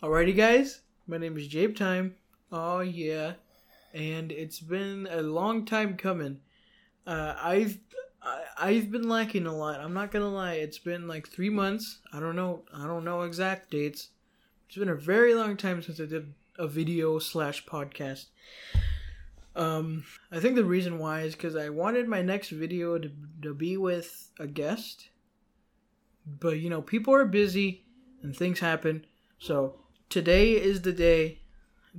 Alrighty, guys. My name is Jabe Time. Oh yeah, and it's been a long time coming. Uh, I've I, I've been lacking a lot. I'm not gonna lie. It's been like three months. I don't know. I don't know exact dates. It's been a very long time since I did a video slash podcast. Um, I think the reason why is because I wanted my next video to to be with a guest, but you know people are busy and things happen. So today is the day.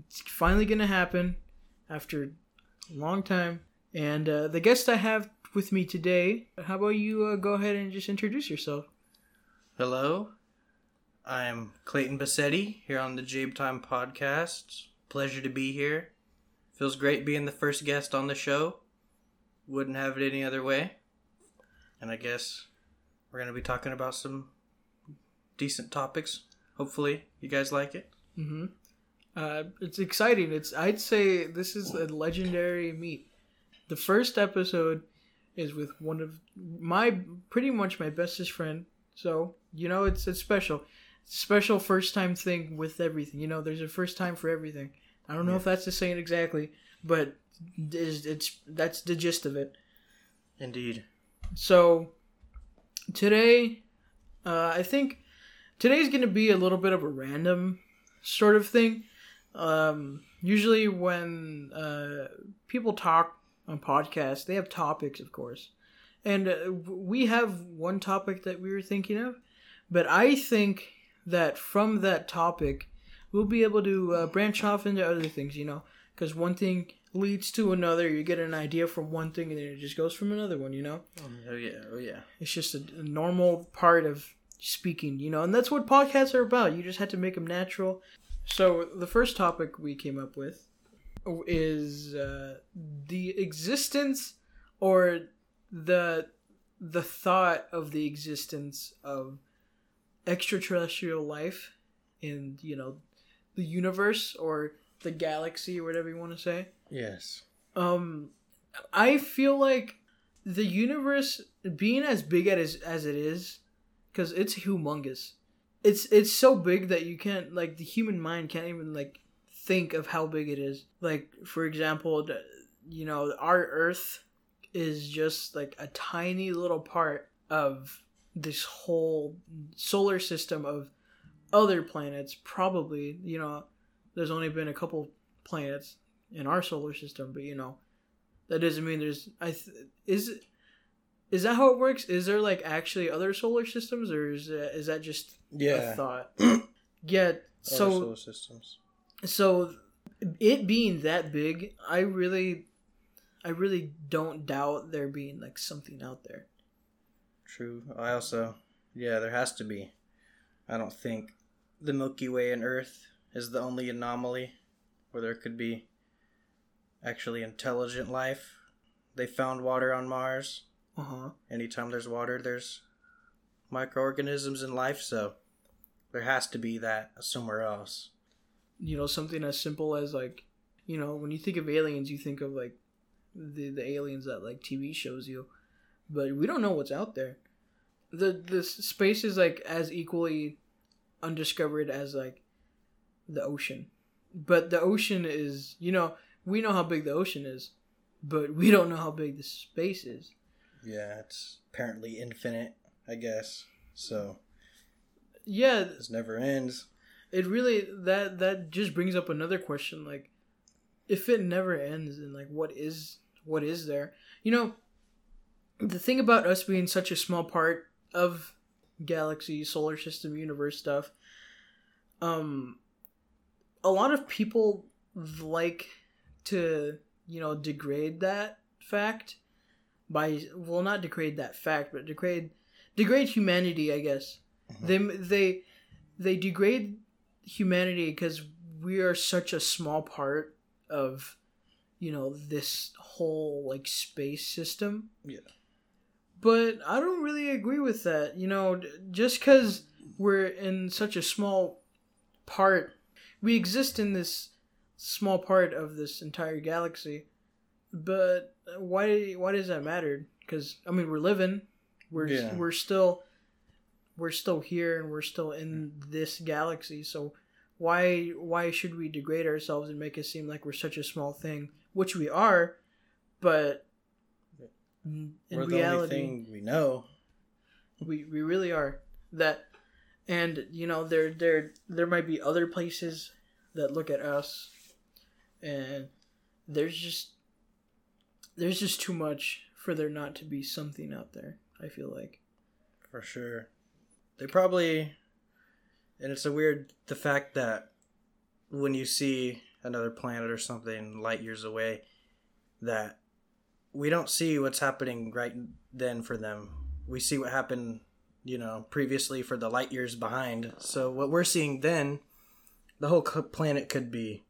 It's finally gonna happen after a long time. And uh, the guest I have with me today, how about you uh, go ahead and just introduce yourself? Hello, I'm Clayton Bassetti here on the Jabe Time podcast. Pleasure to be here. Feels great being the first guest on the show. Wouldn't have it any other way. And I guess we're going to be talking about some decent topics. Hopefully, you guys like it. Mm-hmm. Uh, it's exciting. It's I'd say this is a legendary meet. The first episode is with one of my pretty much my bestest friend. So you know it's it's special. Special first time thing with everything. You know, there's a first time for everything. I don't know Yeah. if that's the saying exactly, but it's, it's that's the gist of it. Indeed. So today, uh, I think today's going to be a little bit of a random sort of thing. Um, usually, when uh, people talk on podcasts, they have topics, of course, and uh, we have one topic that we were thinking of. But I think that from that topic, we'll be able to uh, branch off into other things. You know, because one thing leads to another. You get an idea from one thing, and then it just goes from another one. You know. Oh yeah, oh yeah. It's just a, a normal part of speaking, you know, and that's what podcasts are about. You just had to make them natural. So the first topic we came up with is uh, the existence or the the thought of the existence of extraterrestrial life in you know the universe or the galaxy or whatever you want to say Yes. um i feel like the universe being as big as as it is because it's humongous. It's it's so big that you can't like the human mind can't even like think of how big it is. Like for example the, you know our earth is just like a tiny little part of this whole solar system of other planets probably you know there's only been a couple planets in our solar system but you know that doesn't mean there's i th- is is that how it works is there like actually other solar systems or is that, is that just a thought yeah so solar systems. so it being that big i really i really don't doubt there being like something out there True. I also, yeah, there has to be. I don't think the Milky Way and Earth is the only anomaly where there could be actually intelligent life. They found water on Mars. Uh-huh. Anytime there's water, there's microorganisms in life, so there has to be that somewhere else. you know something as simple as like you know when you think of aliens you think of like the the aliens that like tv shows you but we don't know what's out there. The the space is like as equally undiscovered as like the ocean. But the ocean is you know we know how big the ocean is but we don't know how big the space is Yeah, it's apparently infinite, I guess. So yeah this never ends. it really that that just brings up another question like if it never ends and like what is what is there you know the thing about us being such a small part of galaxy solar system universe stuff um a lot of people like to you know degrade that fact by well not degrade that fact but degrade degrade humanity i guess Mhm. they they they degrade humanity because we are such a small part of you know this whole like space system Yeah. but i don't really agree with that you know just because we're in such a small part we exist in this small part of this entire galaxy but why why does that matter? Because i mean we're living. We're Yeah. we're still we're still here and we're still in this galaxy. So why why should we degrade ourselves and make it seem like we're such a small thing, which we are, but in We're the reality, only thing we know. we we really are. That and you know there there there might be other places that look at us and there's just there's just too much for there not to be something out there i feel like For sure. They probably and it's a weird the fact that when you see another planet or something light years away that we don't see what's happening right then for them. We see what happened, you know, previously for the light years behind. So what we're seeing then, the whole planet could be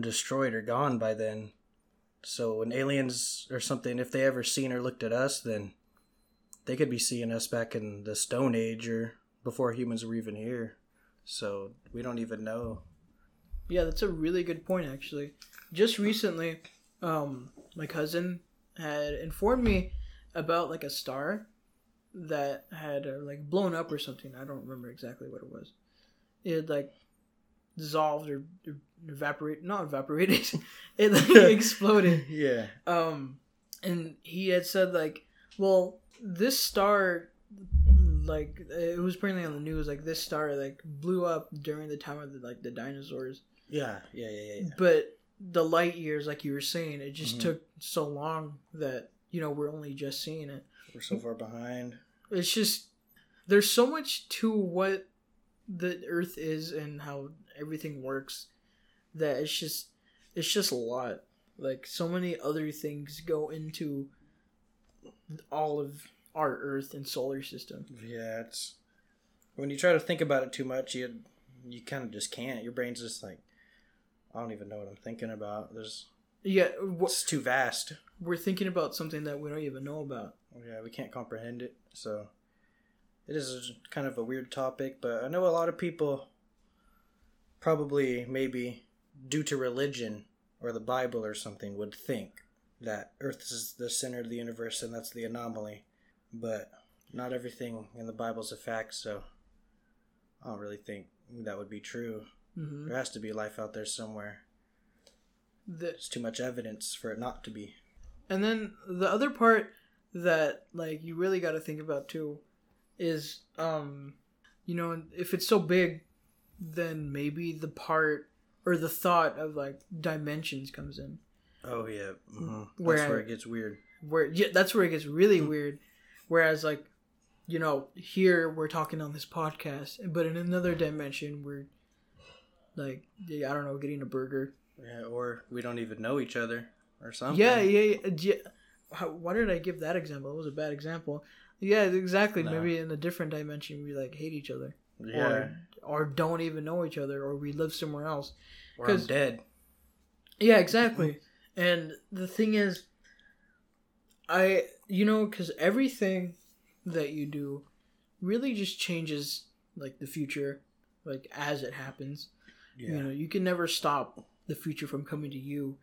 destroyed or gone by then. So when aliens or something, if they ever seen or looked at us, then they could be seeing us back in the Stone Age or before humans were even here. So we don't even know. yeah that's a really good point actually just recently um my cousin had informed me about like a star that had uh, like blown up or something i don't remember exactly what it was it like dissolved or, or evaporated not evaporated it like exploded Yeah. um and he had said like well this star like it was apparently on the news like this star like blew up during the time of the, like the dinosaurs Yeah. Yeah. Yeah. Yeah. but the light years like you were saying it just Mhm. took so long that you know we're only just seeing it We're so far behind. it's just there's so much to what the earth is and how everything works that it's just it's just a lot like so many other things go into all of our earth and solar system Yeah. It's when you try to think about it too much, you you kind of just can't. Your brain's just like, I don't even know what I'm thinking about. There's yeah wh- it's too vast. we're thinking about something that we don't even know about Yeah, we can't comprehend it. So it is kind of a weird topic, but I know a lot of people probably maybe due to religion or the Bible or something would think that Earth is the center of the universe and that's the anomaly. But not everything in the Bible's a fact, so I don't really think that would be true. hmm There has to be life out there somewhere. the, There's too much evidence for it not to be. And then the other part that like you really got to think about too is um you know if it's so big then maybe the part or the thought of like dimensions comes in Oh yeah, hmm Where- that's where it gets weird. where yeah that's where it gets really mm-hmm. weird whereas like you know here we're talking on this podcast but in another mm-hmm. dimension we're like I don't know getting a burger Yeah, or we don't even know each other or something. Yeah, yeah, yeah. Uh, yeah. How, why did I give that example? It was a bad example. Yeah, exactly. No. Maybe in a different dimension, we like hate each other, yeah. or or don't even know each other, or we live somewhere else. Or I'm dead. Yeah, exactly. and the thing is, I you know because everything that you do really just changes like the future, like as it happens. Yeah. You know, you can never stop the future from coming to you.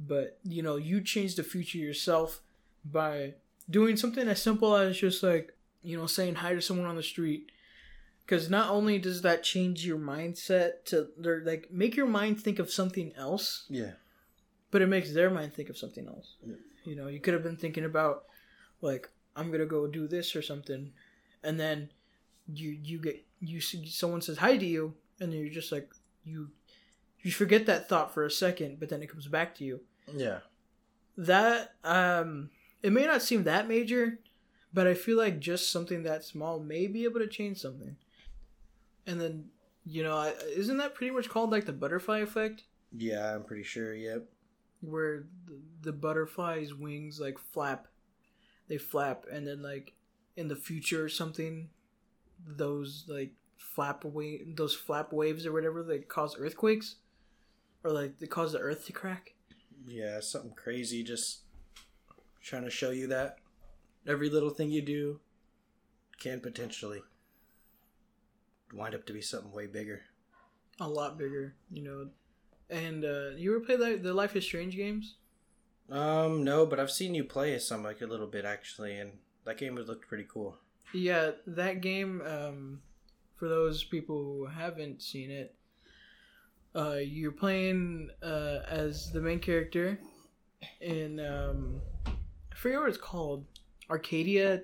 But, you know, you change the future yourself by doing something as simple as just like, you know, saying hi to someone on the street. Because not only does that change your mindset to, or like, make your mind think of something else, yeah. but it makes their mind think of something else. Yeah. You know, you could have been thinking about, like, I'm gonna go do this or something, and then you you get you see someone says hi to you, and then you're just like you you forget that thought for a second, but then it comes back to you. Yeah. That um, it may not seem that major, but I feel like just something that small may be able to change something. And then you know, isn't that pretty much called like the butterfly effect? Yeah, I'm pretty sure. Yep. where the, the butterfly's wings like flap they flap and then like in the future or something those like flap away those flap waves or whatever they cause earthquakes or like they cause the earth to crack Yeah, something crazy. Just trying to show you that every little thing you do can potentially wind up to be something way bigger. a lot bigger you know and uh you ever play the, the life is strange games Um, no, but I've seen you play some like a little bit actually, and that game would look pretty cool. yeah that game um for those people who haven't seen it uh, you're playing uh, as the main character in um, I forget what it's called, Arcadia,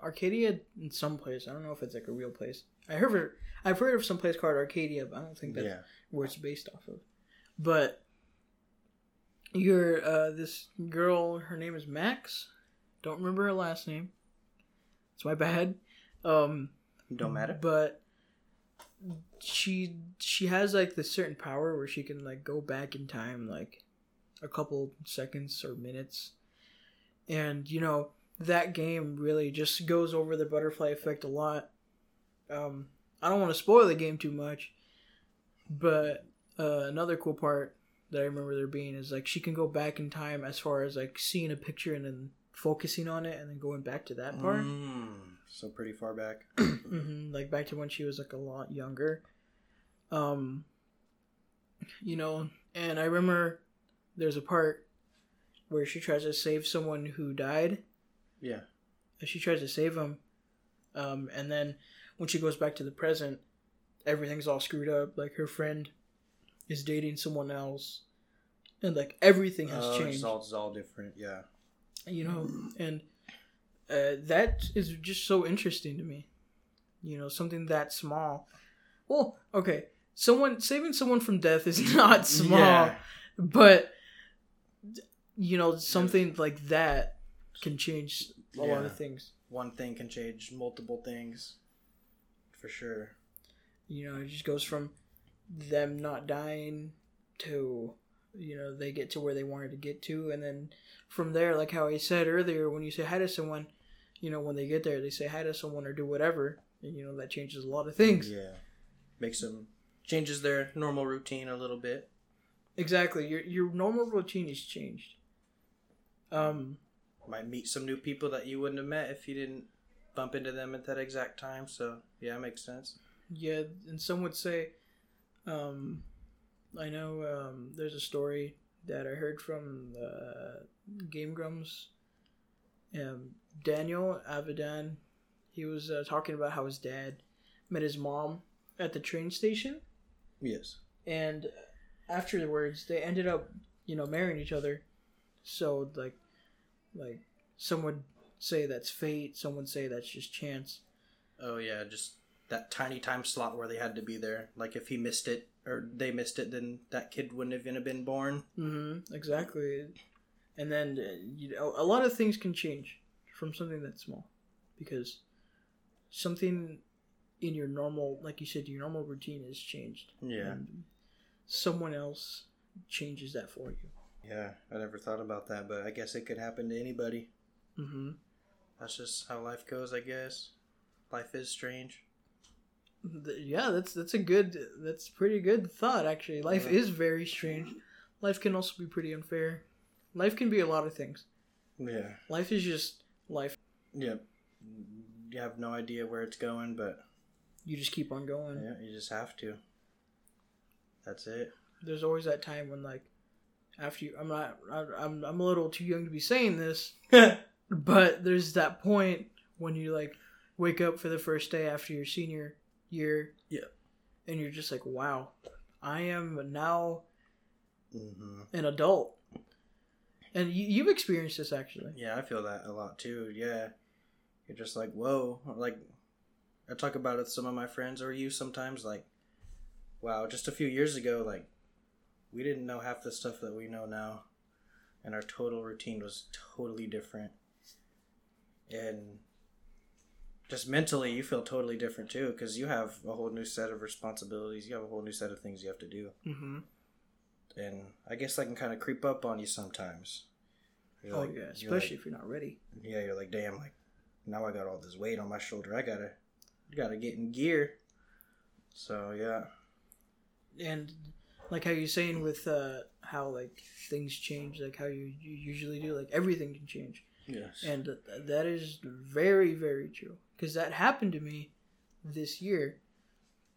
Arcadia in some place. I don't know if it's like a real place. I heard of, I've heard of some place called Arcadia, but I don't think that's Yeah. where it's based off of. But you're uh, this girl. Her name is Max. Don't remember her last name. It's my bad. Um, Don't matter. but she she has like this certain power where she can like go back in time like a couple seconds or minutes and you know that game really just goes over the butterfly effect a lot um i don't want to spoil the game too much but uh, another cool part that i remember there being is like she can go back in time as far as like seeing a picture and then focusing on it and then going back to that part Mm, so pretty far back. hmm like back to when she was like a lot younger um you know and i remember there's a part where she tries to save someone who died Yeah. she tries to save him um and then when she goes back to the present everything's all screwed up like her friend is dating someone else and like everything has Oh, changed It's all, it's all different. Yeah. you know and uh, that is just so interesting to me you know something that small well okay someone saving someone from death is not small Yeah. but you know something like that can change a lot of things One thing can change multiple things. For sure. you know it just goes from them not dying to you know they get to where they wanted to get to and then from there like how i said earlier when you say hi to someone you know when they get there they say hi to someone or do whatever and you know that changes a lot of things Yeah. Makes them changes their normal routine a little bit. exactly your your normal routine is changed um Might meet some new people that you wouldn't have met if you didn't bump into them at that exact time. So yeah, it makes sense. yeah and some would say um i know um there's a story that i heard from uh game grumps um daniel avidan he was uh, talking about how his dad met his mom at the train station Yes. and afterwards they ended up you know marrying each other so like like some would say that's fate Someone say that's just chance Oh yeah, just that tiny time slot where they had to be there. Like if he missed it or they missed it, then that kid wouldn't have even been born. Mm-hmm. Exactly. And then uh, you know a lot of things can change from something that's small, because something in your normal, like you said, your normal routine is changed. Yeah. And someone else changes that for you. Yeah, I never thought about that, but I guess it could happen to anybody. Mm-hmm. That's just how life goes, I guess. Life is strange. Yeah, that's that's a good, that's pretty good thought actually. Life Yeah. is very strange. Life can also be pretty unfair. Life can be a lot of things. Yeah. Life is just life. Yep. You have no idea where it's going, but You just keep on going. yeah, you just have to. That's it. there's always that time when like after you i'm not I- i'm i'm a little too young to be saying this but there's that point when you like wake up for the first day after your senior year Yeah. and you're just like wow i am now hmm an adult and you, you've experienced this actually Yeah, I feel that a lot too. Yeah. You're just like, whoa. Like, I talk about it with some of my friends or you sometimes, like, wow, just a few years ago, like, we didn't know half the stuff that we know now. And our total routine was totally different. And just mentally, you feel totally different too, because you have a whole new set of responsibilities. You have a whole new set of things you have to do. mm-hmm. And I guess that can kind of creep up on you sometimes. You're oh like- yeah especially like- if you're not ready yeah, you're like, damn, like now I got all this weight on my shoulder. I gotta, gotta get in gear. So yeah, and like how you're saying with uh how like things change like how you, you usually do like everything can change yes, and th- that is very very true because that happened to me this year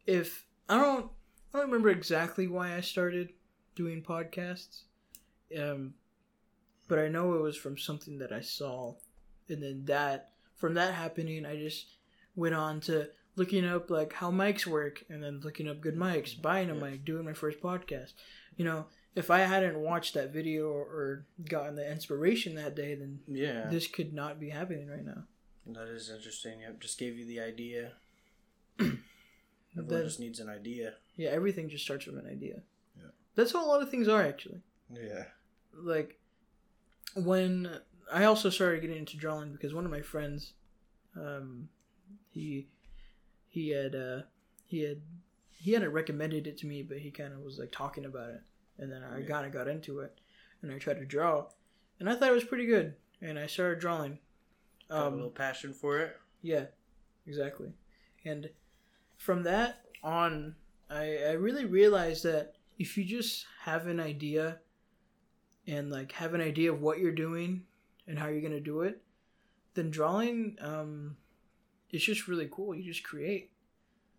if i don't i don't remember exactly why i started doing podcasts um but i know it was from something that i saw and then that from that happening i just went on to looking up like how mics work and then looking up good mics, buying a Yeah. mic, doing my first podcast. You know, if I hadn't watched that video or, gotten the inspiration that day, then Yeah. this could not be happening right now. that is interesting. Yep. Just gave you the idea. Everyone That- just needs an idea. yeah, everything just starts with an idea. Yeah. That's how a lot of things are actually. Yeah. Like when I also started getting into drawing because one of my friends, um, he he had uh, he had he hadn't recommended it to me, but he kind of was like talking about it, and then I Yeah. kind of got into it, and I tried to draw, and I thought it was pretty good, and I started drawing. Got a Um, little passion for it. yeah, exactly. And from that on, I, I really realized that if you just have an idea and like have an idea of what you're doing and how you're gonna do it, then drawing um, it's just really cool. You just create.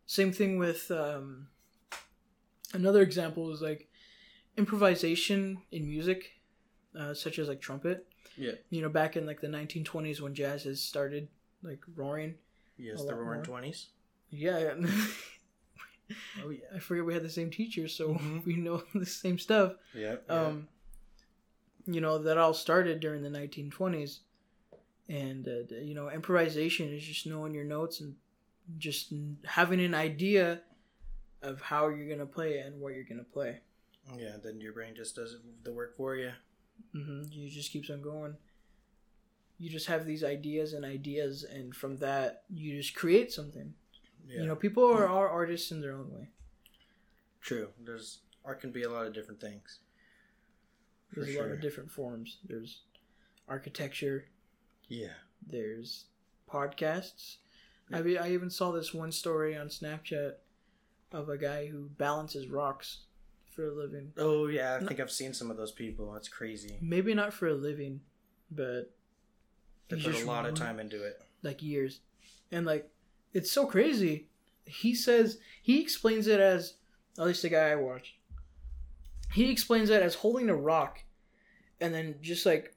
Same thing with um, another example is like improvisation in music, uh, such as like trumpet. Yeah. You know, back in like the 1920s when jazz has started like roaring. Yes, the Roaring. Twenties. Yeah. Oh yeah. I forget we had the same teacher, so Mhm. we know the same stuff. Yep. Um, you know that all started during the 1920s, and uh, you know improvisation is just knowing your notes and just having an idea of how you're gonna play it and what you're gonna play. Yeah. Then your brain just does the work for you. hmm You just keeps on going. You just have these ideas and ideas, and from that you just create something. Yeah. You know, people are, are artists in their own way. True. There's art can be a lot of different things. There's a lot of different forms. There's architecture. Yeah. There's podcasts. I mean, I even saw this one story on Snapchat of a guy who balances rocks for a living. Oh yeah. I think I've seen some of those people. That's crazy. Maybe not for a living, but They put a lot of time into it. like years, and like it's so crazy. He says he explains it as at least the guy I watched. He explains it as holding a rock, and then just like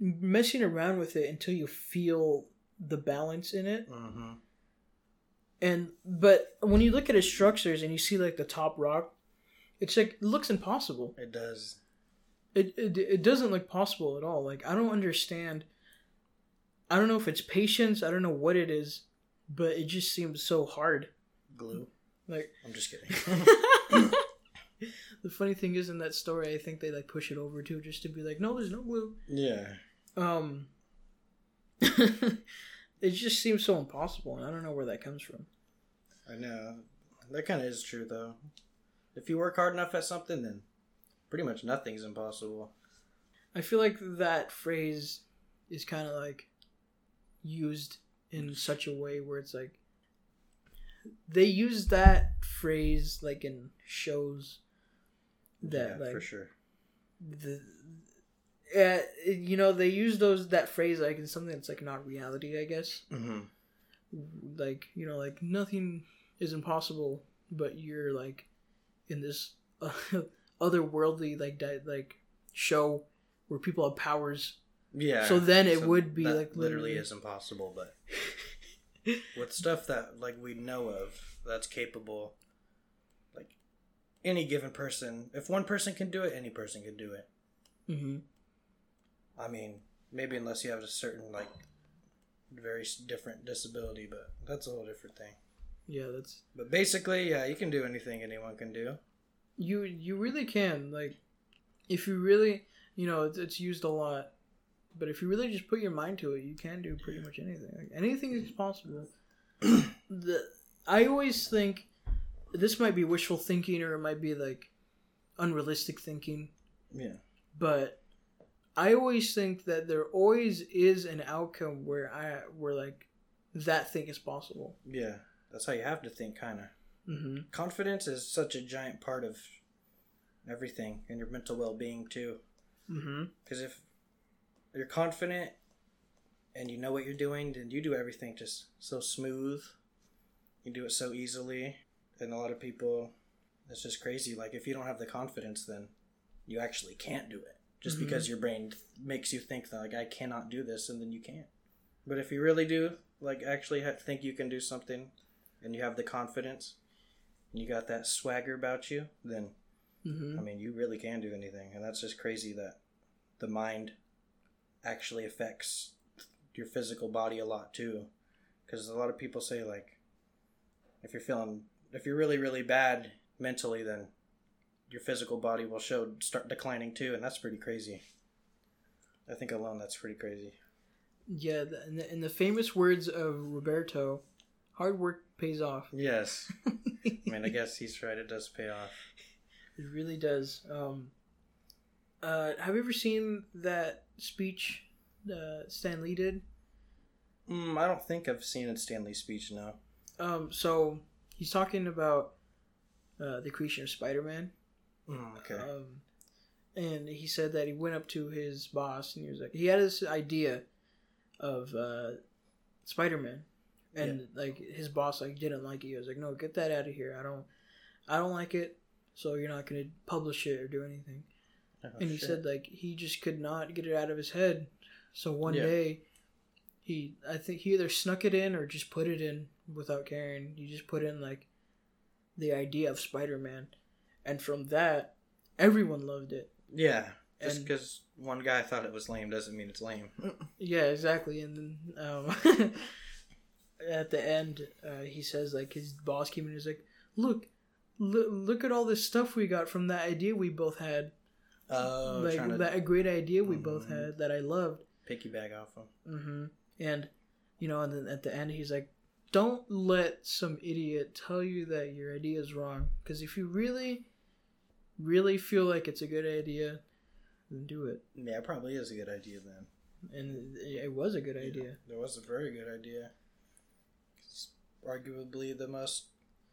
messing around with it until you feel the balance in it. Mm-hmm. And but when you look at his structures and you see like the top rock, it's like it looks impossible. It does. It, it it doesn't look possible at all. Like I don't understand. I don't know if it's patience. I don't know what it is, but it just seems so hard. Glue. Like I'm just kidding. the funny thing is in that story, I think they like push it over too, just to be like, no, there's no glue. yeah. Um, it just seems so impossible, and I don't know where that comes from. I know. That kind of is true though. If you work hard enough at something, then pretty much nothing's impossible. I feel like that phrase is kind of like used in such a way where it's like they use that phrase like in shows that yeah, like for sure. the uh, you know they use those that phrase like in something that's like not reality i guess Mm-hmm. like you know like nothing is impossible but you're like in this uh, otherworldly like di- like show where people have powers Yeah. So then it would be, like, literally literally- is impossible, but with stuff that like we know of that's capable, like any given person, if one person can do it, any person can do it. hmm I mean, maybe unless you have a certain like very different disability, but that's a whole different thing. Yeah that's But basically, yeah, you can do anything anyone can do. you you really can like if you really you know it's, it's used a lot but if you really just put your mind to it you can do pretty much anything like, anything is possible the i always think this might be wishful thinking or it might be like unrealistic thinking Yeah. but i always think that there always is an outcome where i where like that thing is possible Yeah. That's how you have to think, kind of. hmm Confidence is such a giant part of everything and your mental well being, too. Because if you're confident and you know what you're doing, then you do everything just so smooth. You do it so easily. And a lot of people, it's just crazy. Like, if you don't have the confidence, then you actually can't do it. Just Mhm. because your brain makes you think that, like, I cannot do this, and then you can't. But if you really do, like, actually ha- think you can do something, and you have the confidence, and you got that swagger about you, then hmm I mean, you really can do anything, and that's just crazy that the mind actually affects your physical body a lot too. Because a lot of people say like, if you're feeling, if you're really really bad mentally, then your physical body will show start declining too, and that's pretty crazy. I think alone that's pretty crazy. Yeah, in, the, in the famous words of Roberto, hard work pays off. Yes, I mean, I guess he's right. It does pay off. It really does. Um, uh, have you ever seen that speech uh, Stan Lee did? Mm, I don't think I've seen a Stan Lee speech now. Um, so he's talking about uh, the creation of Spider-Man. Mm, okay. Um, and he said that he went up to his boss and he was like, he had this idea of uh, Spider-Man, and like his boss like didn't like it. He was like, no, get that out of here. I don't, I don't like it. So you're not gonna publish it or do anything. Oh, and he shit. said like he just could not get it out of his head. So one Yeah. day, he I think he either snuck it in or just put it in without caring. He just put in like the idea of Spider-Man, and from that, everyone loved it. Yeah, just because one guy thought it was lame doesn't mean it's lame. Yeah, exactly. And then um, at the end, uh, he says like his boss came in and was like, "Look, look, look at all this stuff we got from that idea we both had. Oh, like to that great idea we both Mhm. had that I loved." piggyback off him. hmm And you know, and then at the end, he's like, "Don't let some idiot tell you that your idea is wrong. Because if you really, really feel like it's a good idea, then do it." Yeah, it probably is a good idea then. And it it was a good idea. That was a very good idea. Arguably the most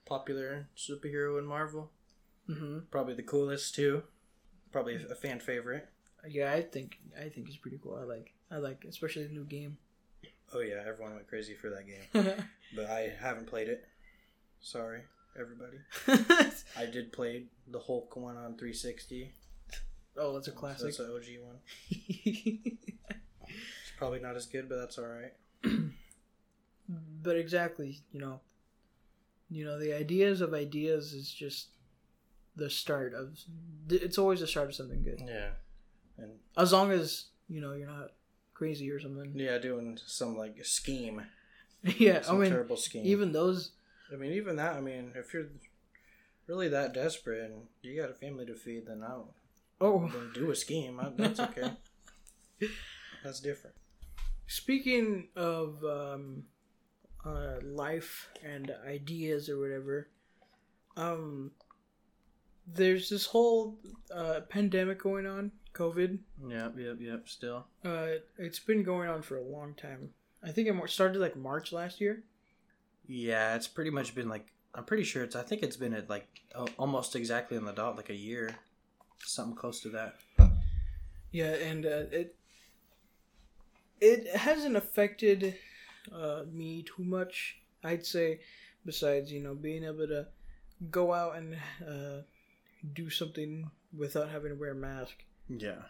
popular superhero in Marvel. hmm Probably the coolest too. Probably a fan favorite. Yeah, I think I think it's pretty cool. I like I like especially the new game. Oh yeah, everyone went crazy for that game, but I haven't played it. Sorry, everybody. I did play the Hulk one on 360. oh, that's a So classic. that's an OG one. It's probably not as good, but that's all right. but exactly, you know, you know, the ideas of ideas is just the start of. It's always the start of something good, Yeah, and as long as you know you're not crazy or something. yeah, doing some like scheme, Yeah, I mean, terrible scheme. even those. I mean, even that. I mean, if you're really that desperate and you got a family to feed, then I don't Oh, then do a scheme. I, that's okay. that's different. Speaking of um, uh, life and ideas or whatever, um, there's this whole uh, pandemic going on, COVID. Yep, yep, yep. Still. Uh, it's been going on for a long time. I think it started like March last year. Yeah, it's pretty much been like I'm pretty sure it's. I think it's been at like al- almost exactly on the dot, like a year, something close to that. Yeah, and uh, it it hasn't affected uh, me too much. I'd say, besides you know being able to go out and uh, do something without having to wear a mask. Yeah.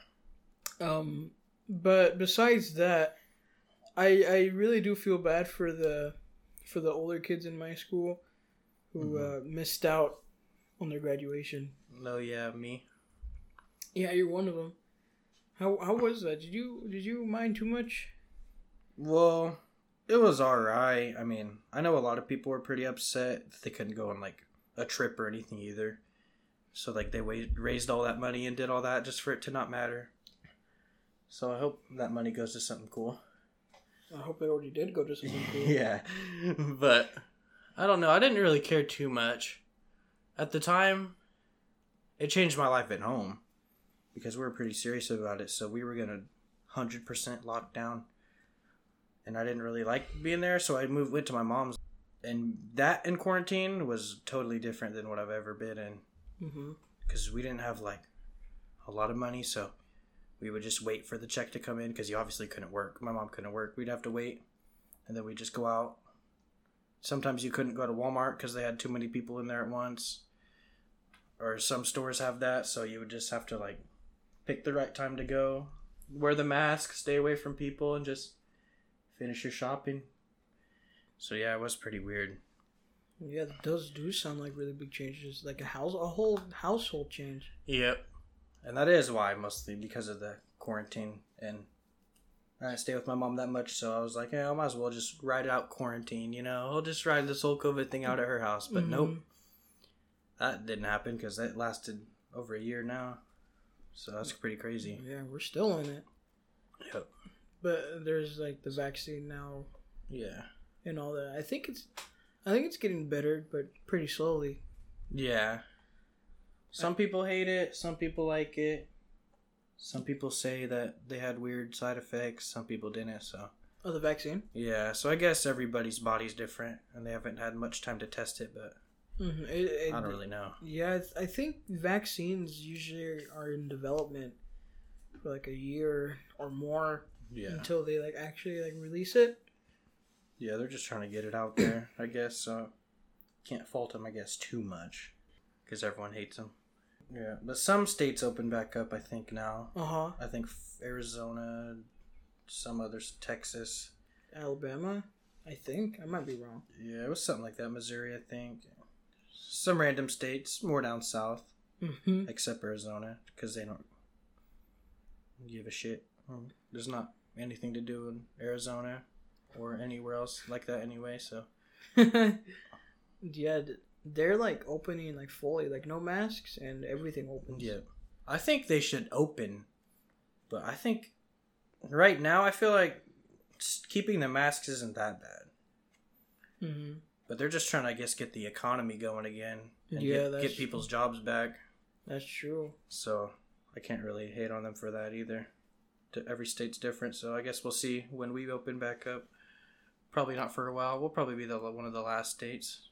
Um, but besides that, I I really do feel bad for the for the older kids in my school who uh, missed out on their graduation. No, yeah, me. Yeah, you're one of them. How how was that? Did you did you mind too much? Well, it was alright. I mean, I know a lot of people were pretty upset that they couldn't go on like a trip or anything either. So like they wa- raised all that money and did all that just for it to not matter. So I hope that money goes to something cool. I hope it already did go to something cool. yeah, but I don't know. I didn't really care too much at the time. It changed my life at home because we were pretty serious about it. So we were gonna hundred percent lock down, and I didn't really like being there. So I moved went to my mom's, and that in quarantine was totally different than what I've ever been in mm-hmm. because we didn't have like a lot of money. So we would just wait for the check to come in because you obviously couldn't work. My mom couldn't work. We'd have to wait, and then we'd just go out. Sometimes you couldn't go to Walmart because they had too many people in there at once. Or some stores have that, so you would just have to like pick the right time to go, wear the mask, stay away from people, and just finish your shopping. So yeah, it was pretty weird. Yeah, does do sound like really big changes, like a house, a whole household change. Yep. And that is why, mostly because of the quarantine. And I didn't stay with my mom that much, so I was like, yeah, I might as well just ride out quarantine, you know? I'll just ride this whole COVID thing out at her house. But Mhm. nope. That didn't happen because that lasted over a year now. So that's pretty crazy. Yeah, we're still in it, Yep. But there's like the vaccine now Yeah. and all that. I think it's, I think it's getting better, but pretty slowly. Yeah. Some people hate it, some people like it. Some people say that they had weird side effects, some people didn't, so. Oh, the vaccine. Yeah, so I guess everybody's body's different, and they haven't had much time to test it, but Mm-hmm. It, it, I don't really know. Yeah, I I think vaccines usually are in development for like a year or more Yeah. until they like actually like release it. Yeah, they're just trying to get it out there, I guess, so can't fault them, I guess, too much, because everyone hates them. Yeah, but some states open back up, I think, now. Uh huh. I think Arizona, some others, Texas. Alabama, I think I might be wrong. Yeah, it was something like that. Missouri, I think. Some random states, more down south, Mm-hmm. except Arizona, because they don't give a shit. There's not anything to do in Arizona or anywhere else like that anyway. So yeah, they're like opening like fully, like no masks and everything opens. yeah, I think they should open, but I think right now I feel like keeping the masks isn't that bad. Mm-hmm. But they're just trying to, I guess, get the economy going again and Yeah, get, get people's jobs back. That's true. So I can't really hate on them for that either. Every state's different, so I guess we'll see when we open back up. Probably not for a while. We'll probably be the one of the last states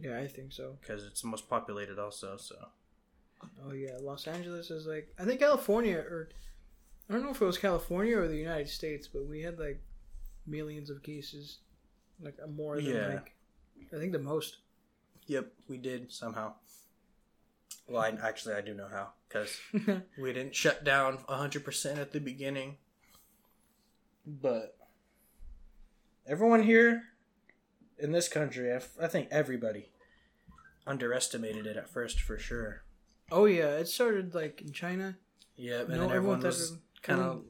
Yeah, I think so. because it's the most populated, also. So Oh yeah, Los Angeles is like I think California or I don't know if it was California or the United States, but we had like millions of cases, like more than Yeah. like I think the most. yep, we did somehow. Well, I, actually, I do know how because we didn't shut down hundred percent at the beginning, but everyone here in this country, I, f- I think everybody underestimated it at first for sure. oh yeah, it started like in China. Yeah, and No, then everyone was kind of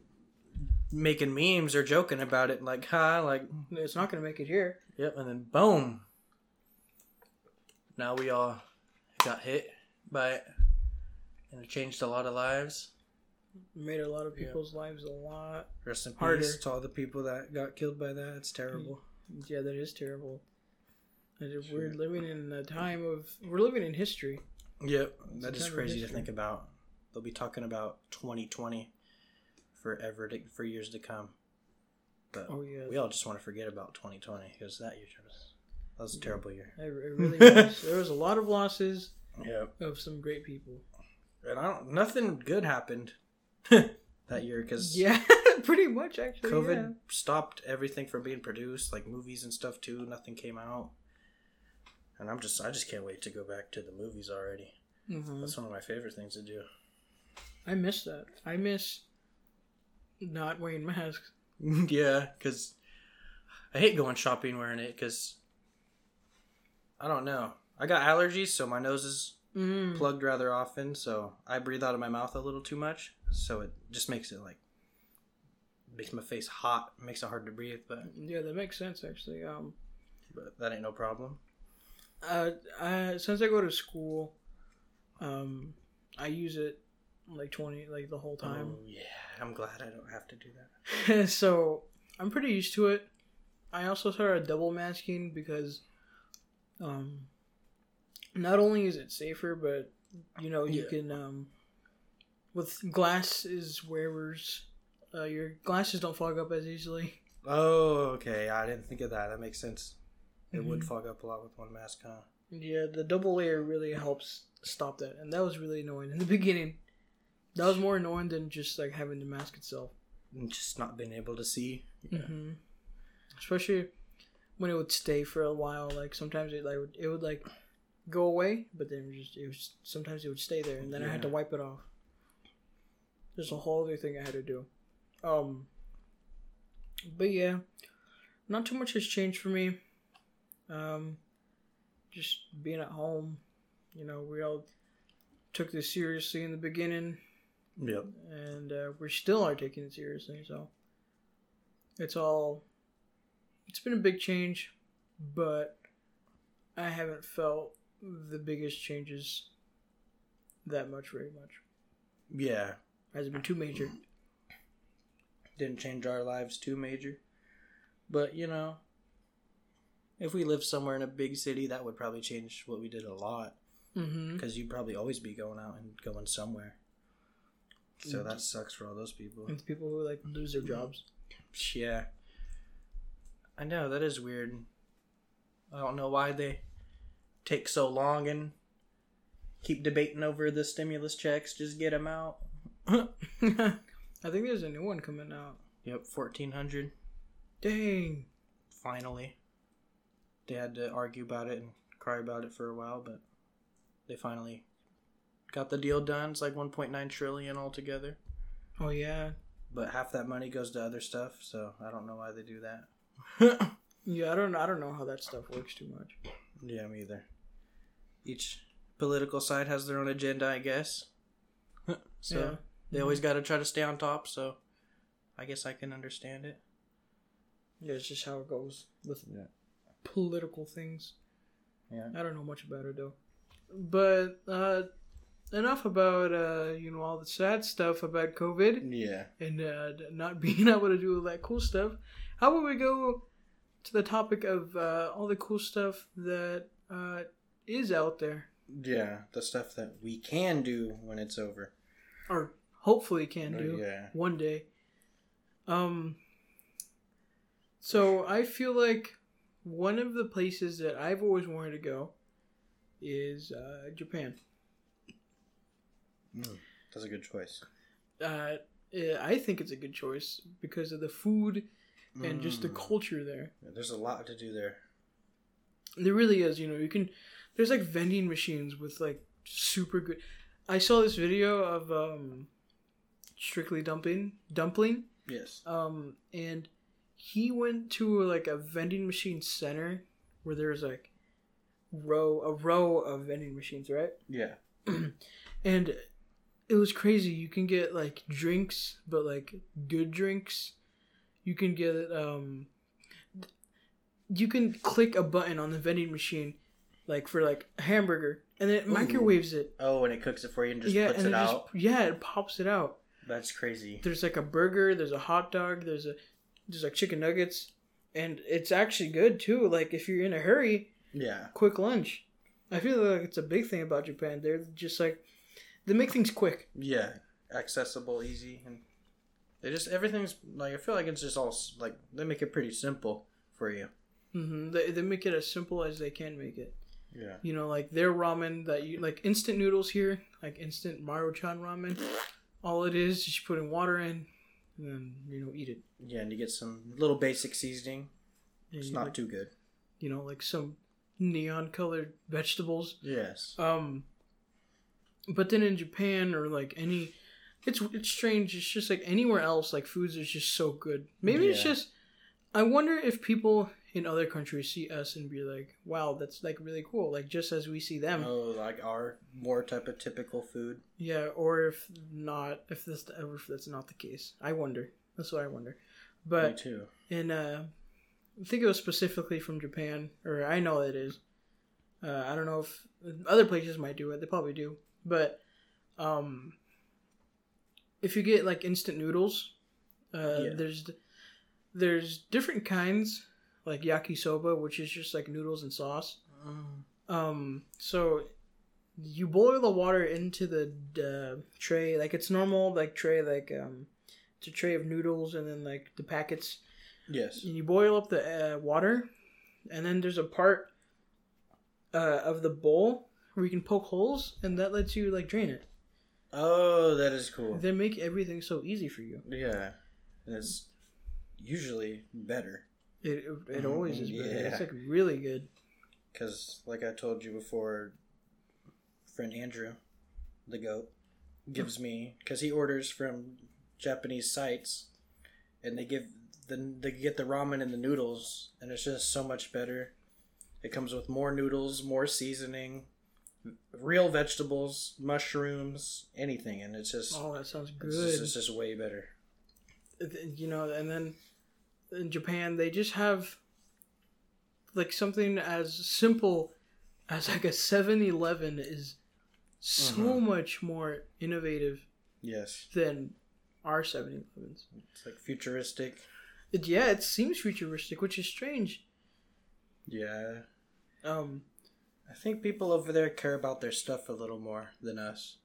making memes or joking about it, like, ha, like, It's not gonna make it here. yep, and then boom. Now we all got hit by it, and it changed a lot of lives. Made a lot of Yeah. people's lives a lot. Rest in Harder. peace to all the people that got killed by that. It's terrible. Mm. Yeah, that is terrible. If We're living in a time of we're living in history. Yep, It's that is crazy to think about. They'll be talking about 2020 forever to, for years to come. But Oh yeah, we all just want to forget about 2020 because that year was that was a terrible year. it, it really was. There was a lot of losses Yep. of some great people. And I don't, nothing good happened that year because Yeah, pretty much actually. COVID yeah. stopped everything from being produced, like movies and stuff too. Nothing came out, and I'm just I just can't wait to go back to the movies already. Mhm. That's one of my favorite things to do. I miss that. I miss not wearing masks. yeah, because I hate going shopping wearing it because I don't know. I got allergies, so my nose is Mm. plugged rather often, so I breathe out of my mouth a little too much. So it just makes it like makes my face hot, makes it hard to breathe. But Yeah, that makes sense actually. Um, but that ain't no problem. uh, I, since I go to school, um, I use it like twenty like the whole time. Oh, yeah, I'm glad I don't have to do that. so I'm pretty used to it. I also started double masking because, um, not only is it safer, but you know you Yeah. can um, with glasses wearers, uh, your glasses don't fog up as easily. Oh, okay. I didn't think of that. That makes sense. It would Mhm. fog up a lot with one mask, huh? Yeah, the double layer really helps stop that, and that was really annoying in the beginning. That was more annoying than just like having the mask itself. And just not being able to see. hmm Especially when it would stay for a while. Like sometimes it like it would like go away, but then it, just it was sometimes it would stay there, and then I had to wipe it off. There's a whole other thing I had to do. Um. But yeah, not too much has changed for me. Um, just being at home. You know, we all took this seriously in the beginning, Yep. and uh, we still are taking it seriously. So it's all. It's been a big change, but I haven't felt the biggest changes that much, very much. Yeah. Hasn't been too major. Didn't change our lives too major. But, you know, if we lived somewhere in a big city, that would probably change what we did a lot. Mm-hmm. Because you'd probably always be going out and going somewhere. So that sucks for all those people. People who like lose their jobs. Yeah. I know, that is weird. I don't know why they take so long and keep debating over the stimulus checks. Just get them out. I think there's a new one coming out. Yep, 1400 Dang. finally. They had to argue about it and cry about it for a while, but they finally got the deal done. It's like 1.9 trillion altogether. Oh yeah. But half that money goes to other stuff, so I don't know why they do that. Yeah, I don't I don't know how that stuff works too much. Yeah, me either. Each political side has their own agenda, I guess. so Yeah. they always got to try to stay on top. So I guess I can understand it. Yeah, it's just how it goes with Yeah. political things. Yeah. I don't know much about it though. But uh enough about uh you know all the sad stuff about COVID Yeah. and uh not being able to do all that cool stuff. How about we go to the topic of uh all the cool stuff that uh is out there Yeah. The stuff that we can do when it's over. or hopefully can do. Yeah. one day. Um so I feel like one of the places that I've always wanted to go is uh, Japan. That's a good choice. Uh, eh, I think it's a good choice because of the food and just the Mm. culture there. There's a lot to do there. There really is, you know, you can there's like vending machines with like super good I saw this video of um Strictly Dumpling Dumpling Yes. um and he went to like a vending machine center where there's like row a row of vending machines right Yeah. and it was crazy you can get like drinks but like good drinks you can get um you can click a button on the vending machine like for like a hamburger and then it Ooh. microwaves it Oh, and it cooks it for you and just yeah puts and it it just out. yeah it pops it out That's crazy. there's like a burger there's a hot dog there's a there's like chicken nuggets and it's actually good too like if you're in a hurry Yeah. quick lunch i feel like it's a big thing about japan they're just like they make things quick Yeah. Accessible, easy, and they just everything's like I feel like it's just all like they make it pretty simple for you. hmm they, they make it as simple as they can make it Yeah. you know like their ramen that you like instant noodles here like instant maruchan ramen all it is is you put in water in and then you know eat it Yeah, and you get some little basic seasoning. And It's not like, too good. you know like some neon colored vegetables Yes. Um, but then in Japan or like any, it's it's strange. It's just like anywhere else, like foods is just so good. Maybe it's just. I wonder if people in other countries see us and be like, "Wow, that's like really cool." Like just as we see them, Oh, like our more type of typical food. yeah. Or if not, if this ever if that's not the case, I wonder. That's what I wonder. Me But too. in uh, I think it was specifically from Japan, or I know it is. Uh, I don't know if other places might do it. They probably do, but um, if you get like instant noodles, uh, Yeah. there's there's different kinds like yakisoba, which is just like noodles and sauce. Mm. Um, so you boil the water into the uh, tray, like it's normal, like tray, like um, it's a tray of noodles, and then like the packets Yes. and you boil up the uh, water, and then there's a part uh, of the bowl where you can poke holes, and that lets you like drain it. Oh, that is cool. They make everything so easy for you. Yeah. And it's usually better. It it, it mm, always is better. Yeah. It's like really good. Because, like I told you before, friend Andrew, the goat, gives me because he orders from Japanese sites, and they give the they get the ramen and the noodles, and it's just so much better. It comes with more noodles, more seasoning, real vegetables, mushrooms, anything, and it's just Oh, that sounds good. it's just, it's just way better. you know, and then in Japan they just have like something as simple as like a 7-Eleven is so Mhm. much more innovative Yes, than our 7-Elevens. it's like futuristic. It, yeah, it seems futuristic, which is strange. Yeah, Um, I think people over there care about their stuff a little more than us.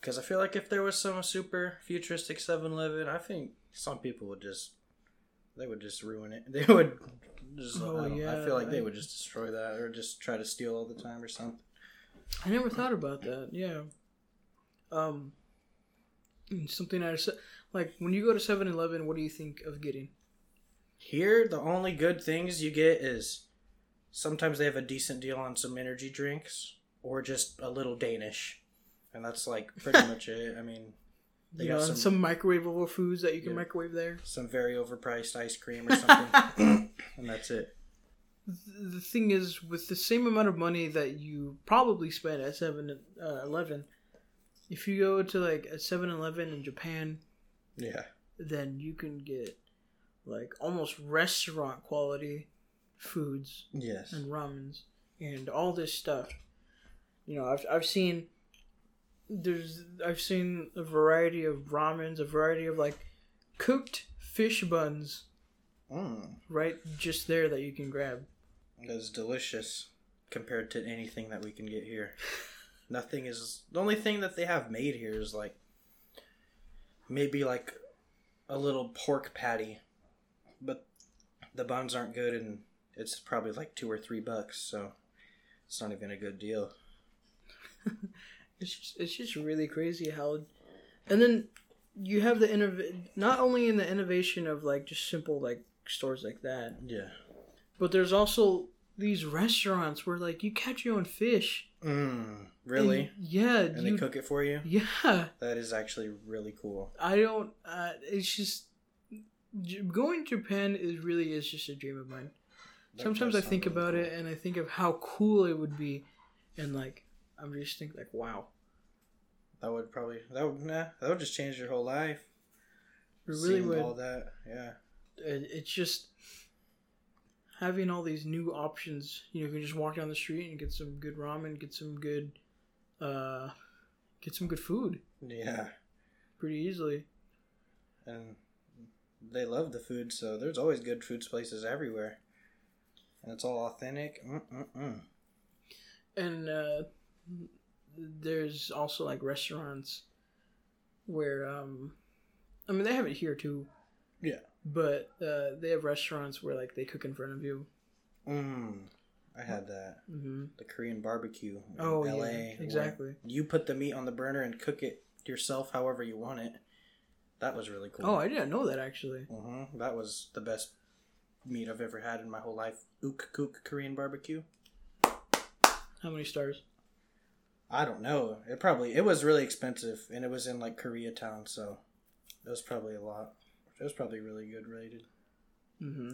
Because I feel like if there was some super futuristic 7-Eleven, I think some people would just they would just ruin it. They would just Oh, I, don't- I feel like they would just destroy that or just try to steal all the time or something. I never thought about that. Yeah. Um, something I said like when you go to 7-Eleven, what do you think of getting? Here, the only good things you get is sometimes they have a decent deal on some energy drinks or just a little Danish. And that's like pretty much it. I mean, They got know, some- some, microwavable foods that you can Yeah. microwave there. some very overpriced ice cream or something. and that's it. the thing is with the same amount of money that you probably spend at 7 uh, 11 if you go to like a 7-eleven in japan Yeah. then you can get like almost restaurant quality foods Yes. and ramens and all this stuff you know i've, I've seen there's i've seen a variety of ramens a variety of like cooked fish buns Mm, right just there that you can grab that's delicious compared to anything that we can get here. Nothing is the only thing that they have made here is like maybe like a little pork patty, but the buns aren't good and it's probably like two or three bucks, so it's not even a good deal. It's just it's just really crazy how, and then you have the innov not only in the innovation of like just simple like stores like that, Yeah. but there's also these restaurants where like you catch your own fish. Mm, really? And, yeah, And you, they cook it for you? yeah. That is actually really cool. I don't. Uh, it's just going to Japan is really is just a dream of mine. That Sometimes I think really about cool. it and I think of how cool it would be, and like I'm just thinking like wow, That would probably that would nah, that would just change your whole life. it really Seeing would. all that. Yeah. it, it's just having all these new options. You know, you can just walk down the street and get some good ramen, get some good, uh, get some good food Yeah. pretty easily. And they love the food, so there's always good food places everywhere. And it's all authentic. Mm-mm-mm. And uh, there's also like restaurants where, um, I mean, they have it here too. Yeah. But uh, they have restaurants where like they cook in front of you. Mm. I had that. hmm The Korean barbecue in Oh LA. yeah, exactly. You put the meat on the burner and cook it yourself however you want it. That was really cool. Oh, I didn't know that actually. hmm That was the best meat I've ever had in my whole life. Ook Kook Korean barbecue. How many stars? I don't know. It probably it was really expensive, and it was in like Koreatown, so it was probably a lot. It was probably really good rated. Mm-hmm.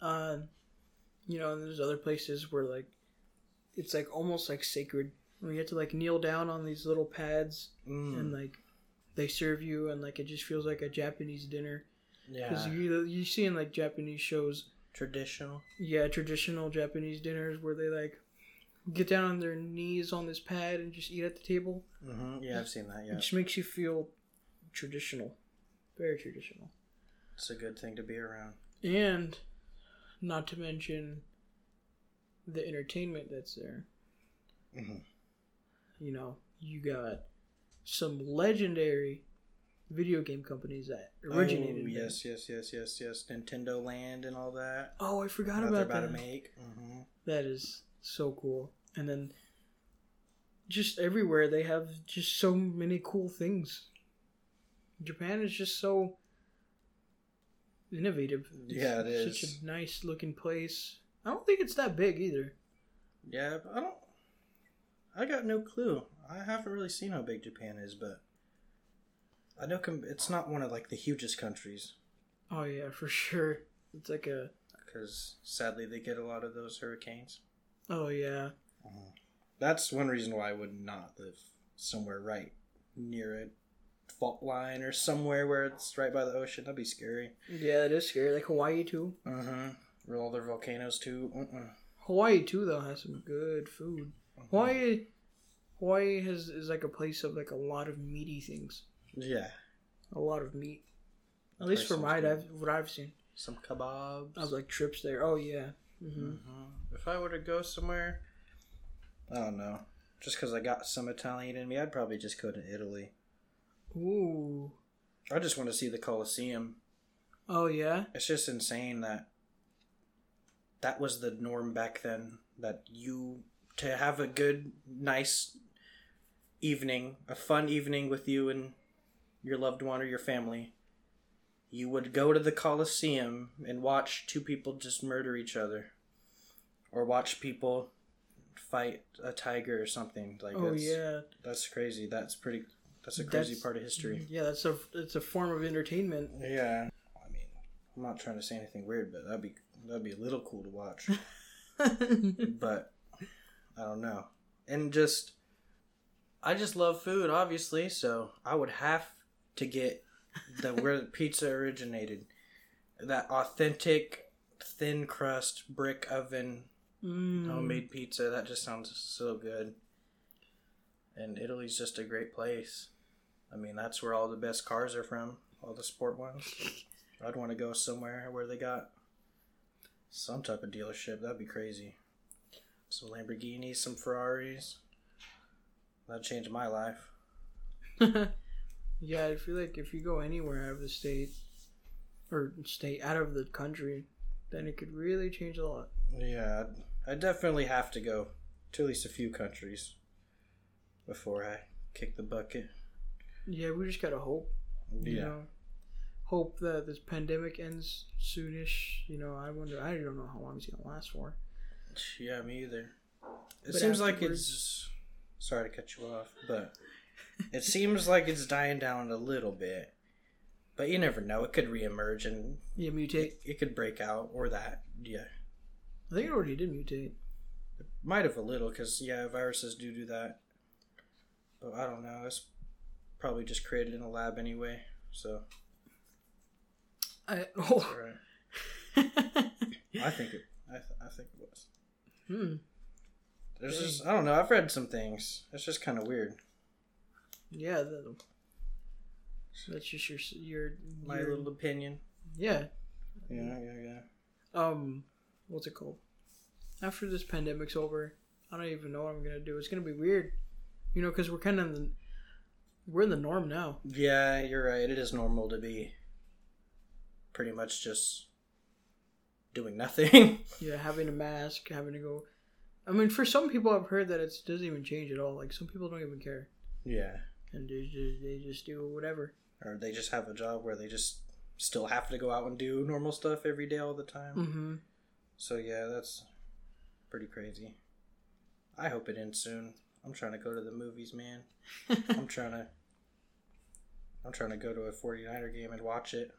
Uh, you know, and there's other places where like it's like almost like sacred. Where you have to like kneel down on these little pads Mm, and like they serve you and like it just feels like a Japanese dinner. Yeah. Because you you see in like Japanese shows, traditional. yeah, traditional Japanese dinners where they like get down on their knees on this pad and just eat at the table. hmm Yeah, I've seen that. It Yeah, just makes you feel traditional, very traditional. it's a good thing to be around. And not to mention the entertainment that's there. Mhm. You know, you got some legendary video game companies that originated. Oh, yes, yes, yes, yes, yes. Nintendo Land and all that. Oh, I forgot that about about that. to make. hmm That is so cool. And then just everywhere they have just so many cool things. Japan is just so innovative. It's Yeah, it Such a nice looking place. I don't think it's that big either. Yeah, I don't. I got no clue. I haven't really seen how big Japan is, but I know com- it's not one of like the hugest countries Oh yeah, for sure. It's like a because sadly they get a lot of those hurricanes. Oh yeah. That's one reason why I would not live somewhere right near a fault line or somewhere where it's right by the ocean. That'd be scary. Yeah, it is scary. Like Hawaii too. Uh huh. Where all their volcanoes too. Uh-uh. Hawaii too though has some good food. Hawaii Hawaii has is like a place of like a lot of meaty things. Yeah. A lot of meat. At least sounds my. I've, what I've seen. Some kebabs. Of like trips there. Oh yeah. hmm Mhm. If I were to go somewhere, I don't know. Just because I got some Italian in me, I'd probably just go to Italy. Ooh. I just want to see the Colosseum. Oh yeah. It's just insane that that was the norm back then. That you to have a good, nice evening, a fun evening with you and your loved one or your family, you would go to the Colosseum and watch two people just murder each other, or watch people fight a tiger or something like Oh that's, yeah. That's crazy. That's pretty. That's a crazy That's- part of history. Yeah, that's a it's a form of entertainment. Yeah. I mean, I'm not trying to say anything weird, but that'd be that'd be a little cool to watch. but I don't know. And just I just love food, obviously, so I would have to get the where the pizza originated. That authentic thin crust brick oven Mm. homemade pizza. That just sounds so good. And Italy's just a great place. I mean, that's where all the best cars are from, all the sport ones. I'd want to go somewhere where they got some type of dealership. That'd be crazy. Some Lamborghinis, some Ferraris. That'd change my life. yeah, I feel like if you go anywhere out of the state or state out of the country, then it could really change a lot. Yeah, I'd, I'd definitely have to go to at least a few countries before I kick the bucket. Yeah, we just gotta hope. You Yeah. know, hope that this pandemic ends soonish. You know, I wonder. I don't know how long it's gonna last for. Yeah, me either. It But seems like it's. Sorry to cut you off, but it seems like it's dying down a little bit. But you never know; it could reemerge and Yeah, mutate. it, it could break out, or that. Yeah, I think it already did mutate. It might have a little, because yeah, viruses do do that. But I don't know. It's probably just created in a lab anyway. So I oh. I think it. I, th- I think it was. hmm. There's Dang. just I don't know. I've read some things. It's just kind of weird. Yeah, that, that's just your your My your- little opinion. yeah. Yeah, yeah, yeah. Um, what's it called? After this pandemic's over, I don't even know what I'm gonna do. It's gonna be weird, you know, because we're kind of in the, we're in the norm now. Yeah, you're right. It is normal to be pretty much just doing nothing. Yeah, having a mask, having to go. I mean, for some people, I've heard that it doesn't even change at all. Like some people don't even care, yeah. and they just they just do whatever. Or they just have a job where they just still have to go out and do normal stuff every day all the time. Mm-hmm. So yeah, that's pretty crazy. I hope it ends soon. I'm trying to go to the movies, man. I'm trying to I'm trying to go to a 49er game and watch it.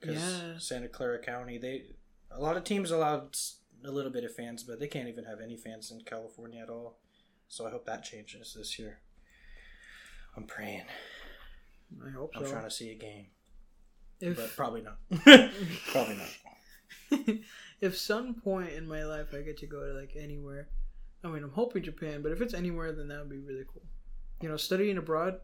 Cuz Yeah. Santa Clara County, they a lot of teams allowed a little bit of fans, but they can't even have any fans in California at all. So I hope that changes this year. I'm praying. I hope I'm so. trying to see a game, if but probably not. probably not. if some point in my life I get to go to like anywhere, I mean, I'm hoping Japan, but if it's anywhere, then that would be really cool. You know, studying abroad.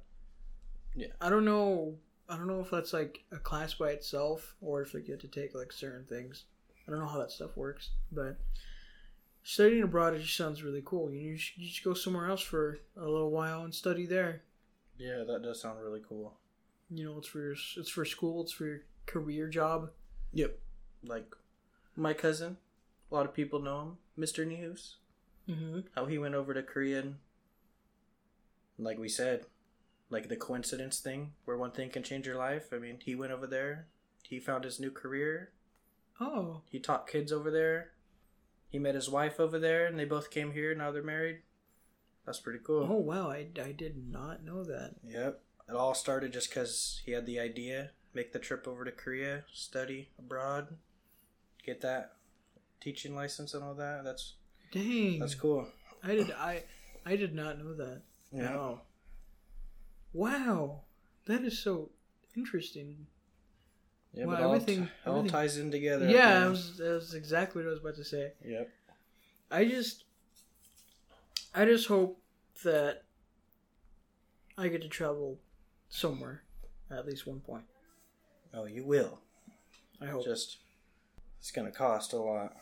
Yeah. I don't know. I don't know if that's like a class by itself or if like you have to take like certain things. I don't know how that stuff works, but studying abroad it just sounds really cool. You just, you just go somewhere else for a little while and study there. Yeah, that does sound really cool. You know, it's for your, it's for school, it's for your career job. Yep. Like my cousin, a lot of people know him, Mr. News. Mm-hmm. How he went over to Korea and, like we said, like the coincidence thing where one thing can change your life. I mean, he went over there, he found his new career, Oh, he taught kids over there, he met his wife over there, and they both came here. Now they're married. That's pretty cool. oh wow! I, I did not know that. Yep. It all started just because he had the idea, make the trip over to Korea, study abroad, get that teaching license and all that. That's Dang. That's cool. I did I I did not know that. Yeah. Wow. Wow. That is so interesting. Yeah, but all, everything- t- all everything- ties in together. Yeah, that was, that was exactly what I was about to say. Yep. I just I just hope that I get to travel somewhere at least one point. Oh, you will. I hope. Just it's gonna cost a lot.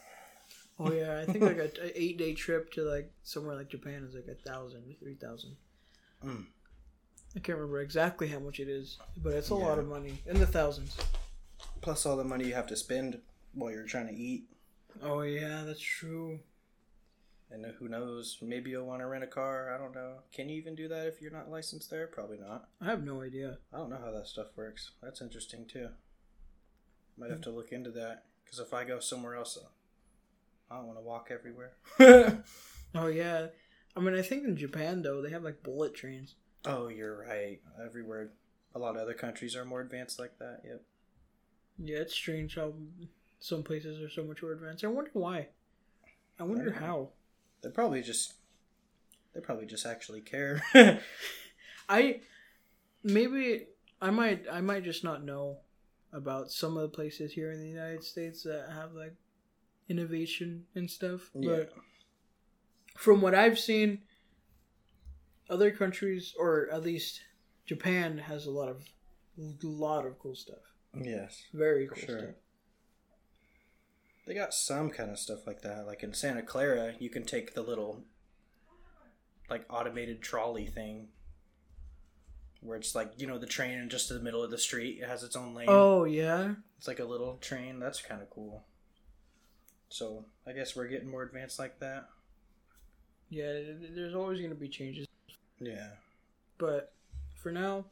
oh yeah, I think like a, a eight day trip to like somewhere like Japan is like a thousand, three thousand. Mm. I can't remember exactly how much it is, but it's a Yeah. lot of money in the thousands. Plus all the money you have to spend while you're trying to eat. Oh yeah, that's true. And who knows? Maybe you'll want to rent a car. I don't know. Can you even do that if you're not licensed there? Probably not. I have no idea. I don't know how that stuff works. That's interesting too. Might have to look into that because if I go somewhere else, uh, I don't want to walk everywhere. Oh yeah, I mean I think in Japan though they have like bullet trains. oh, you're right. Everywhere, a lot of other countries are more advanced like that. Yep. Yeah, it's strange how some places are so much more advanced. I wonder why. I wonder Yeah. how. They probably just, they probably just actually care. I maybe I might I might just not know about some of the places here in the United States that have like innovation and stuff. yeah. But from what I've seen, other countries or at least Japan has a lot of lot of cool stuff. Yes. Very cool sure. stuff. They got some kind of stuff like that. Like in Santa Clara, you can take the little, like automated trolley thing, where it's like you know the train in just in the middle of the street. It has its own lane. Oh yeah. It's like a little train. That's kind of cool. So I guess we're getting more advanced like that. Yeah, th- th- there's always going to be changes. Yeah. But for now,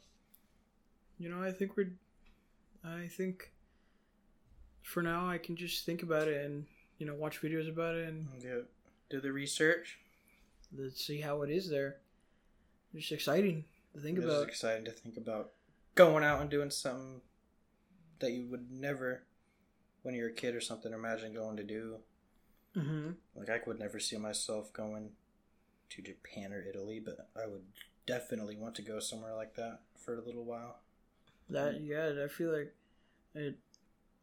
you know, I think we're. I think. For now, I can just think about it and you know watch videos about it and Do, do the research. let's see how it is there. It's exciting to think is about. exciting to think about going out and doing something that you would never, when you're a kid or something, imagine going to do. hmm Like I could never see myself going to Japan or Italy, but I would definitely want to go somewhere like that for a little while. That yeah, I feel like it.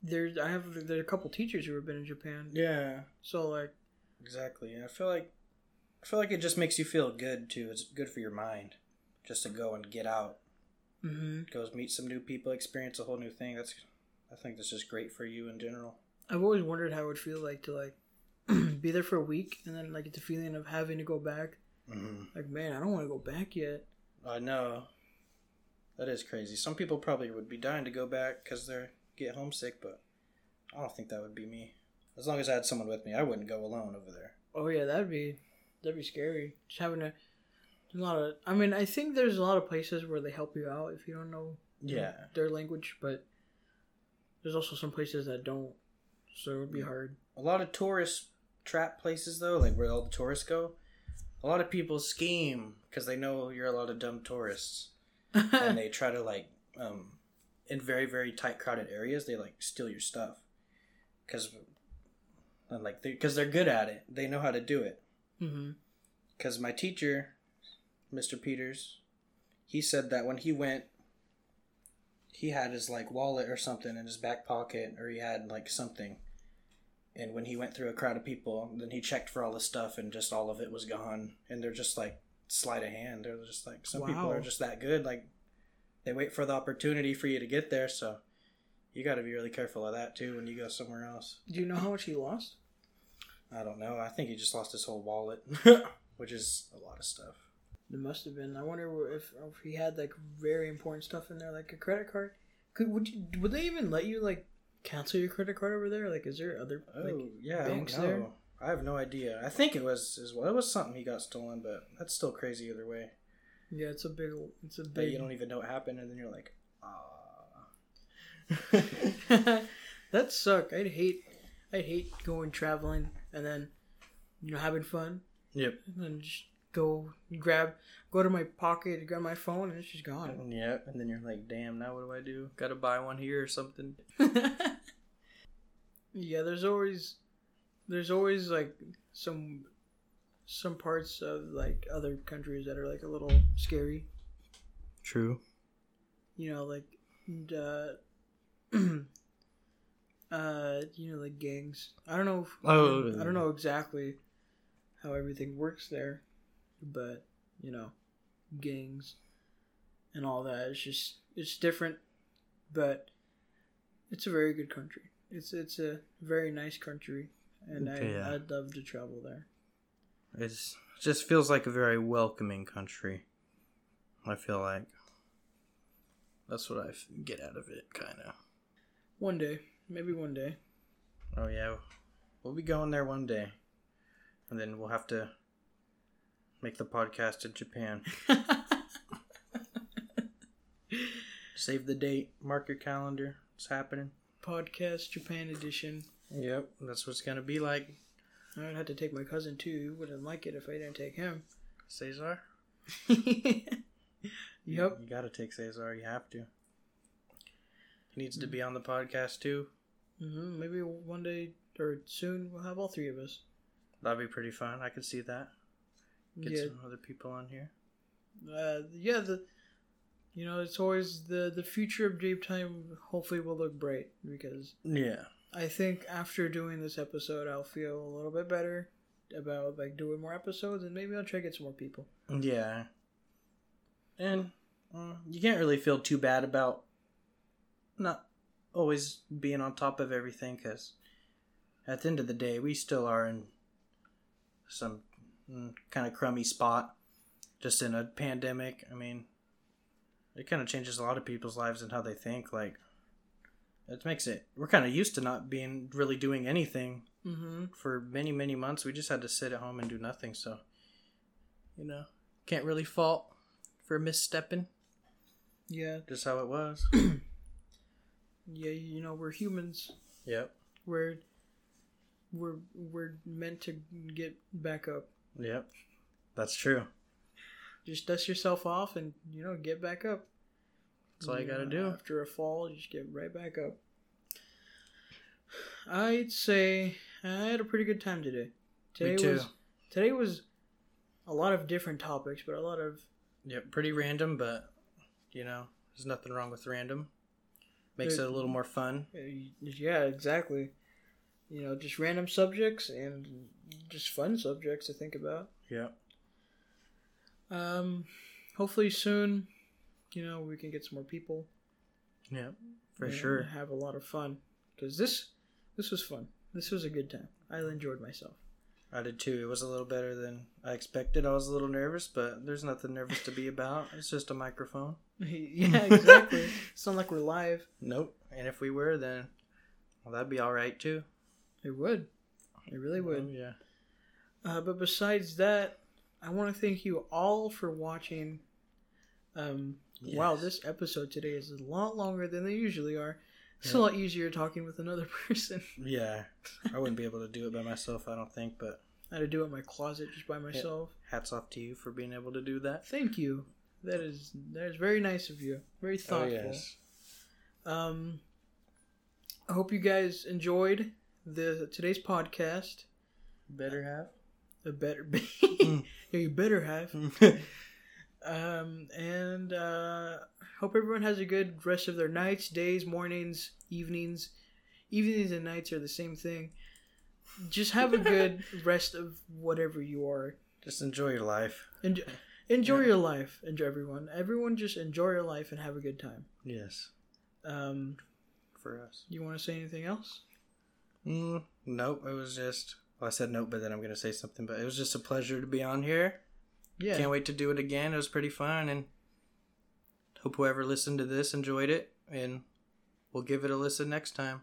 There's I have there's a couple teachers who have been in Japan, Yeah, so like exactly. I feel like I feel like it just makes you feel good too. It's good for your mind just to go and get out, hmm go meet some new people, experience a whole new thing. That's I think that's just great for you in general. I've always wondered how it would feel like to like be there for a week and then like get the feeling of having to go back. Mm-hmm. Like man, I don't want to go back yet. I know. That is crazy. Some people probably would be dying to go back because they get homesick, but I don't think that would be me. As long as I had someone with me, I wouldn't go alone over there. Oh yeah, that'd be that'd be scary. Just having a, a lot of. I mean, I think there's a lot of places where they help you out if you don't know Yeah. their language, but there's also some places that don't. So it'd be hard. A lot of tourist trap places, though, like where all the tourists go, a lot of people scheme because they know you're a lot of dumb tourists. and they try to, like, um, in very, very tight, crowded areas, they, like, steal your stuff. Because, like, because they, are good at it. They know how to do it. because my teacher, Mr. Peters, he said that when he went, he had his like wallet or something in his back pocket, or he had like something. And when he went through a crowd of people, then he checked for all the stuff, and just all of it was gone. And they're just like sleight of hand. They're just like some people are just that good. Like they wait for the opportunity for you to get there. So you got to be really careful of that too when you go somewhere else. Do you know how much he lost? I don't know. I think he just lost his whole wallet, which is a lot of stuff. It must have been. I wonder if if he had like very important stuff in there, like a credit card. Could would you would they even let you like cancel your credit card over there? Like, is there other Oh like? yeah, banks I don't know. there? I have no idea. I think it was as well. It was something he got stolen, but that's still crazy either way. Yeah, it's a big. It's a big. you don't even know what happened, and then you're like, ah. that suck. I'd hate. I'd hate going traveling and then, you know, having fun yep. and then just go grab, go to my pocket, grab my phone, and it's just gone. Yep. And then you're like, damn. Now what do I do? Got to buy one here or something. yeah, there's always, there's always like some some parts of like other countries that are like a little scary. True. You know, like uh, uh, you know, like gangs. I don't know. If, Oh. I don't know exactly how everything works there, but you know, gangs and all that. It's just it's different, but it's a very good country. It's it's a very nice country, and I yeah. I'd love to travel there. It's it just feels like a very welcoming country. I feel like that's what I get out of it, kind of. One day, maybe one day. Oh yeah, we'll be going there one day, and then we'll have to make the podcast in Japan. Save the date. Mark your calendar. It's happening. Podcast Japan edition. Yep, that's what it's gonna be like. I'd have to take my cousin too. He wouldn't like it if I didn't take him. Cesar. yep. You gotta take Cesar. You have to. He needs to be on the podcast too. hmm Maybe one day or soon we'll have all three of us. That'd be pretty fun. I could see that. Get yeah, some other people on here. uh, yeah. The you know it's always the the future of Jape Time. Hopefully will look bright because Yeah. I think after doing this episode, I'll feel a little bit better about like doing more episodes, and maybe I'll try to get some more people. Yeah. And uh, you can't really feel too bad about not always being on top of everything because at the end of the day, we still are in some kind of crummy spot just in a pandemic. I mean, it kind of changes a lot of people's lives and how they think. Like, it makes it, we're kind of used to not being really doing anything Mm-hmm. for many many months we just had to sit at home and do nothing so you know can't really fault for misstepping Yeah, just how it was yeah. You know we're humans. yep We're we're we're meant to get back up. Yep that's true Just dust yourself off and you know get back up. that's all you gotta know, do After a fall, you just get right back up. I'd say I had a pretty good time today. Today too. was today was a lot of different topics, but a lot of yeah, pretty random but you know there's nothing wrong with random makes it a little more fun yeah, exactly. You know, just random subjects and just fun subjects to think about. Yeah. Um, hopefully soon, you know, we can get some more people. Yeah, for and sure Have a lot of fun because this this was fun. This was a good time. I enjoyed myself. i did too it was a little better than i expected i was a little nervous but there's nothing nervous to be about it's just a microphone yeah, exactly. it's not like we're live. nope and if we were then well that'd be all right too It would. It really would. Oh, yeah Uh, but besides that, I want to thank you all for watching. Um, Wow, this episode today is a lot longer than they usually are. It's a lot easier talking with another person. Yeah, I wouldn't be able to do it by myself, I don't think, but I had to do it in my closet just by myself. hats off to you for being able to do that. Thank you. That is that is very nice of you. Very Oh, thoughtful. Um, I hope you guys enjoyed the today's podcast. Better have. A better, yeah, you better have. Um, and uh, hope everyone has a good rest of their nights, days, mornings, evenings. Evenings and nights are the same thing. Just have a good rest of whatever you are. Just enjoy your life. Enjoy, enjoy Yeah. your life. Enjoy everyone. Everyone just enjoy your life and have a good time. Yes, Um, for us. you want to say anything else? Mm, nope, it was just. Well, I said nope, but then I'm going to say something, but it was just a pleasure to be on here. Yeah. Can't wait to do it again. It was pretty fun, and hope whoever listened to this enjoyed it, and we'll give it a listen next time.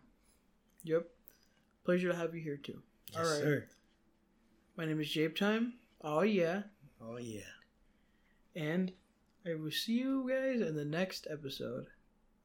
Yep. Pleasure to have you here too. All right. sir. My name is Jape Time. Oh yeah. Oh, yeah. And I will see you guys in the next episode.